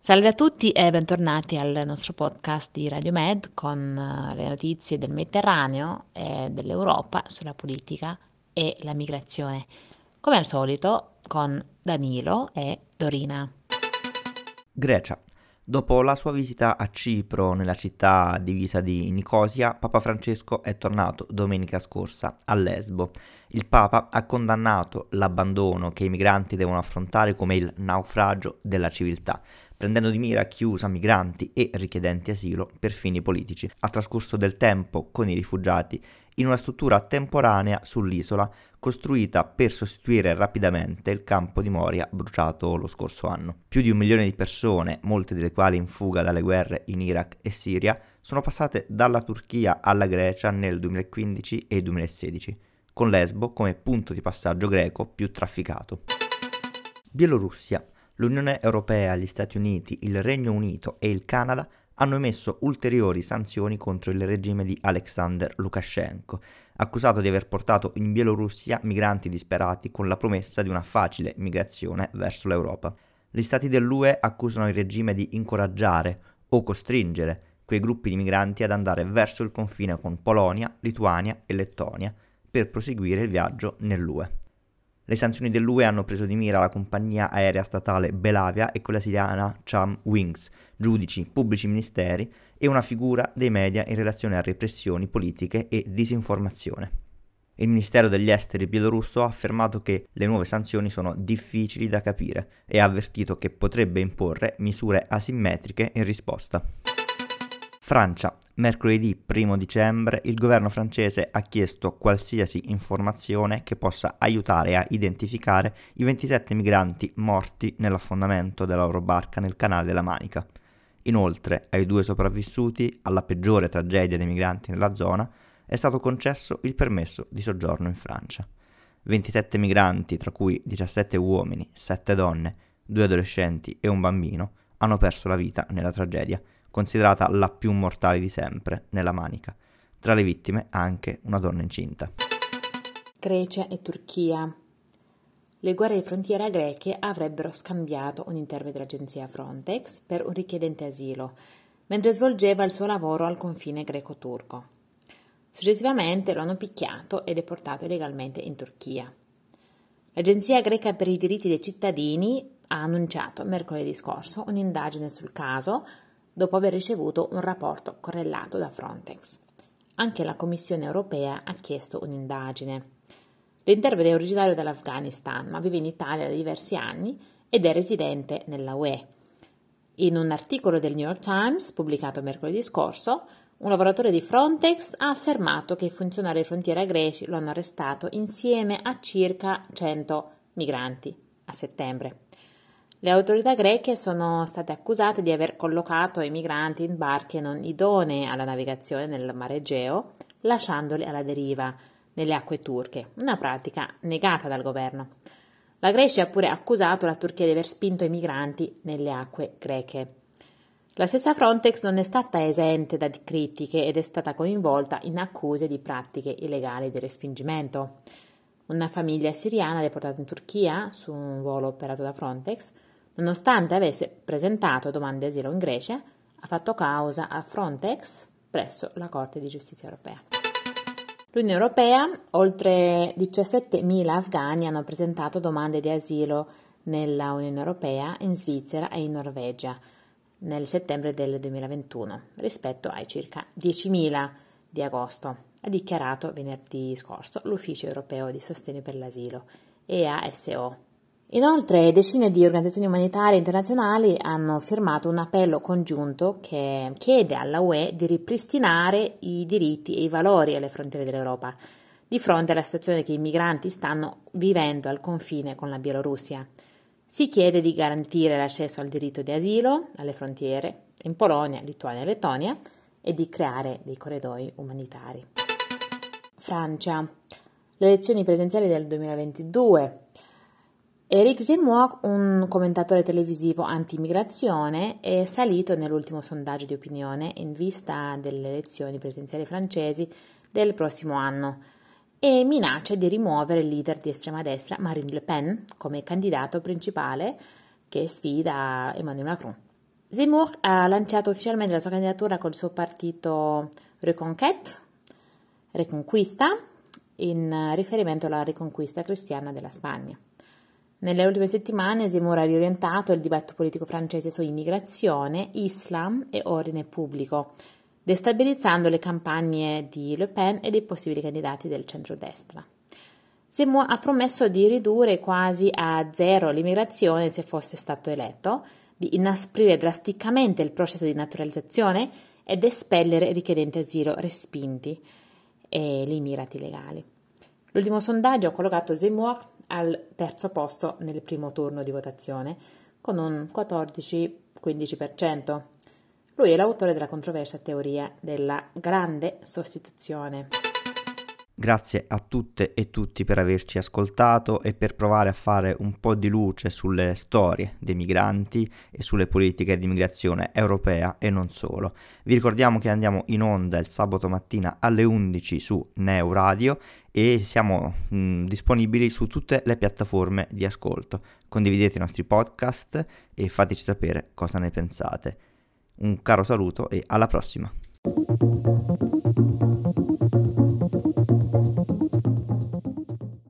Salve a tutti e bentornati al nostro podcast di Radio Med con eh, le notizie del Mediterraneo e dell'Europa sulla politica e la migrazione. Come al solito con Danilo e Dorina. Grecia. Dopo la sua visita a Cipro nella città divisa di Nicosia, Papa Francesco è tornato domenica scorsa a Lesbo. Il Papa ha condannato l'abbandono che i migranti devono affrontare come il naufragio della civiltà prendendo di mira chi usa migranti e richiedenti asilo per fini politici. Ha trascorso del tempo con i rifugiati in una struttura temporanea sull'isola costruita per sostituire rapidamente il campo di Moria bruciato lo scorso anno. Più di un milione di persone, molte delle quali in fuga dalle guerre in Iraq e Siria, sono passate dalla Turchia alla Grecia nel 2015 e 2016, con Lesbo come punto di passaggio greco più trafficato. Bielorussia l'Unione Europea, gli Stati Uniti, il Regno Unito e il Canada hanno emesso ulteriori sanzioni contro il regime di Alexander Lukashenko, accusato di aver portato in Bielorussia migranti disperati con la promessa di una facile migrazione verso l'Europa. Gli stati dell'UE accusano il regime di incoraggiare o costringere quei gruppi di migranti ad andare verso il confine con Polonia, Lituania e Lettonia per proseguire il viaggio nell'UE. Le sanzioni dell'UE hanno preso di mira la compagnia aerea statale Belavia e quella siriana Cham Wings, giudici, pubblici ministeri e una figura dei media in relazione a repressioni politiche e disinformazione. Il Ministero degli Esteri bielorusso ha affermato che le nuove sanzioni sono difficili da capire e ha avvertito che potrebbe imporre misure asimmetriche in risposta. Francia. Mercoledì 1 dicembre il governo francese ha chiesto qualsiasi informazione che possa aiutare a identificare i 27 migranti morti nell'affondamento della loro barca nel canale della Manica. Inoltre, ai due sopravvissuti alla peggiore tragedia dei migranti nella zona è stato concesso il permesso di soggiorno in Francia. 27 migranti, tra cui 17 uomini, 7 donne, 2 adolescenti e un bambino, hanno perso la vita nella tragedia considerata la più mortale di sempre nella Manica. Tra le vittime anche una donna incinta. Grecia e Turchia. Le guardie di frontiera greche avrebbero scambiato un intervento dell'agenzia Frontex per un richiedente asilo, mentre svolgeva il suo lavoro al confine greco-turco. Successivamente lo hanno picchiato e deportato illegalmente in Turchia. L'Agenzia greca per i diritti dei cittadini ha annunciato mercoledì scorso un'indagine sul caso dopo aver ricevuto un rapporto correlato da Frontex. Anche la Commissione europea ha chiesto un'indagine. L'interprete è originario dell'Afghanistan, ma vive in Italia da diversi anni ed è residente nella UE. In un articolo del New York Times, pubblicato mercoledì scorso, un lavoratore di Frontex ha affermato che i funzionari di frontiera greci lo hanno arrestato insieme a circa 100 migranti a settembre. Le autorità greche sono state accusate di aver collocato i migranti in barche non idonee alla navigazione nel mare Egeo, lasciandoli alla deriva nelle acque turche, una pratica negata dal governo. La Grecia ha pure accusato la Turchia di aver spinto i migranti nelle acque greche. La stessa Frontex non è stata esente da critiche ed è stata coinvolta in accuse di pratiche illegali di respingimento. Una famiglia siriana deportata in Turchia su un volo operato da Frontex Nonostante avesse presentato domande asilo in Grecia, ha fatto causa a Frontex presso la Corte di Giustizia europea. L'Unione Europea, oltre 17.000 afghani hanno presentato domande di asilo nella Unione Europea, in Svizzera e in Norvegia nel settembre del 2021 rispetto ai circa 10.000 di agosto, ha dichiarato venerdì scorso l'Ufficio europeo di sostegno per l'asilo, EASO, Inoltre decine di organizzazioni umanitarie internazionali hanno firmato un appello congiunto che chiede alla UE di ripristinare i diritti e i valori alle frontiere dell'Europa, di fronte alla situazione che i migranti stanno vivendo al confine con la Bielorussia. Si chiede di garantire l'accesso al diritto di asilo alle frontiere in Polonia, Lituania e Lettonia e di creare dei corridoi umanitari. Francia. Le elezioni presidenziali del 2022 Eric Zemmour, un commentatore televisivo anti-immigrazione, è salito nell'ultimo sondaggio di opinione in vista delle elezioni presidenziali francesi del prossimo anno e minaccia di rimuovere il leader di estrema destra Marine Le Pen come candidato principale che sfida Emmanuel Macron. Zemmour ha lanciato ufficialmente la sua candidatura col suo partito Reconquête, Reconquista, in riferimento alla riconquista cristiana della Spagna. Nelle ultime settimane Zemmour ha riorientato il dibattito politico francese su immigrazione, Islam e ordine pubblico, destabilizzando le campagne di Le Pen e dei possibili candidati del centrodestra. Zemmour ha promesso di ridurre quasi a zero l'immigrazione se fosse stato eletto, di inasprire drasticamente il processo di naturalizzazione ed espellere richiedenti asilo respinti e gli immigrati legali. L'ultimo sondaggio ha collocato Zemmour al terzo posto nel primo turno di votazione, con un 14-15%. Lui è l'autore della controversa teoria della grande sostituzione. Grazie a tutte e tutti per averci ascoltato e per provare a fare un po' di luce sulle storie dei migranti e sulle politiche di immigrazione europea e non solo. Vi ricordiamo che andiamo in onda il sabato mattina alle 11 su Neo Radio e siamo mh, disponibili su tutte le piattaforme di ascolto. Condividete i nostri podcast e fateci sapere cosa ne pensate. Un caro saluto e alla prossima!